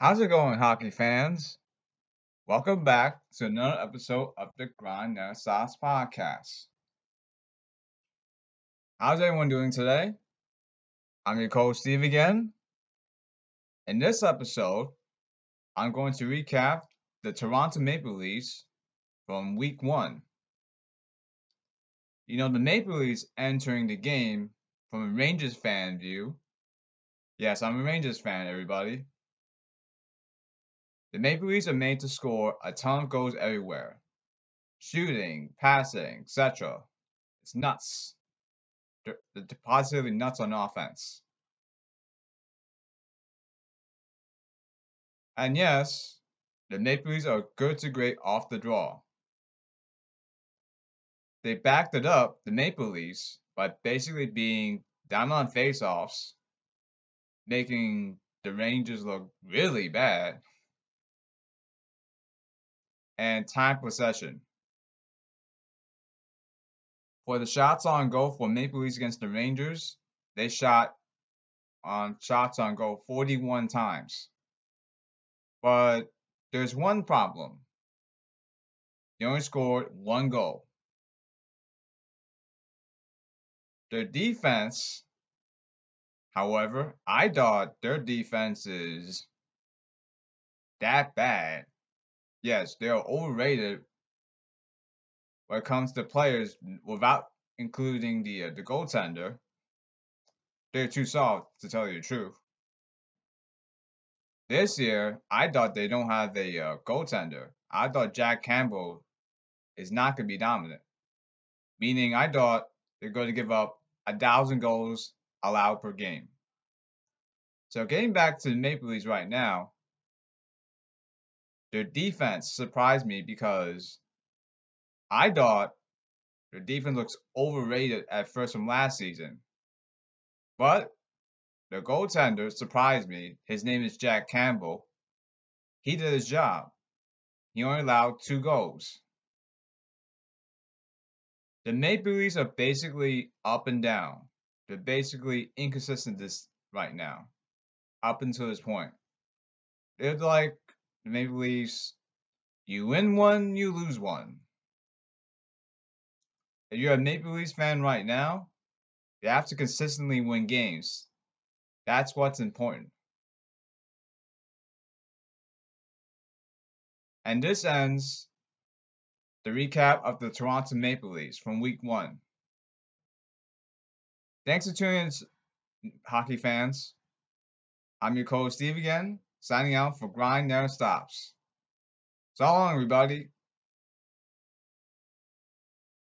How's it going, hockey fans? Welcome back to another episode of the Grind Stops podcast. How's everyone doing today? I'm your co Steve again. In this episode, I'm going to recap the Toronto Maple Leafs from week one. You know, the Maple Leafs entering the game from a Rangers fan view. Yes, I'm a Rangers fan, everybody. The Maple Leafs are made to score a ton of goals everywhere. Shooting, passing, etc. It's nuts. They're, positively nuts on offense. And yes, the Maple Leafs are good to great off the draw. They backed it up, the Maple Leafs, by basically being down on faceoffs, making the Rangers look really bad, and time possession. For the shots on goal for Maple Leafs against the Rangers, they shot on shots on goal 41 times. But there's one problem. They only scored one goal. Their defense, however, I thought their defense is that bad. Yes, they are overrated when it comes to players without including the uh, the goaltender. They're too soft to tell you the truth. This year, I thought they don't have a uh, goaltender. I thought Jack Campbell is not going to be dominant. Meaning, I thought they're going to give up a thousand goals allowed per game. So getting back to the Maple Leafs right now, their defense surprised me because I thought their defense looks overrated at first from last season. But the goaltender surprised me. His name is Jack Campbell. He did his job. He only allowed two goals. The Maple Leafs are basically up and down. They're basically inconsistent this right now, up until this point. They're like the Maple Leafs. You win one, you lose one. If you're a Maple Leafs fan right now, you have to consistently win games. That's what's important. And this ends the recap of the Toronto Maple Leafs from week one. Thanks for tuning in, hockey fans. I'm your co host, Steve again, signing out for Grind Never Stops. So long, everybody.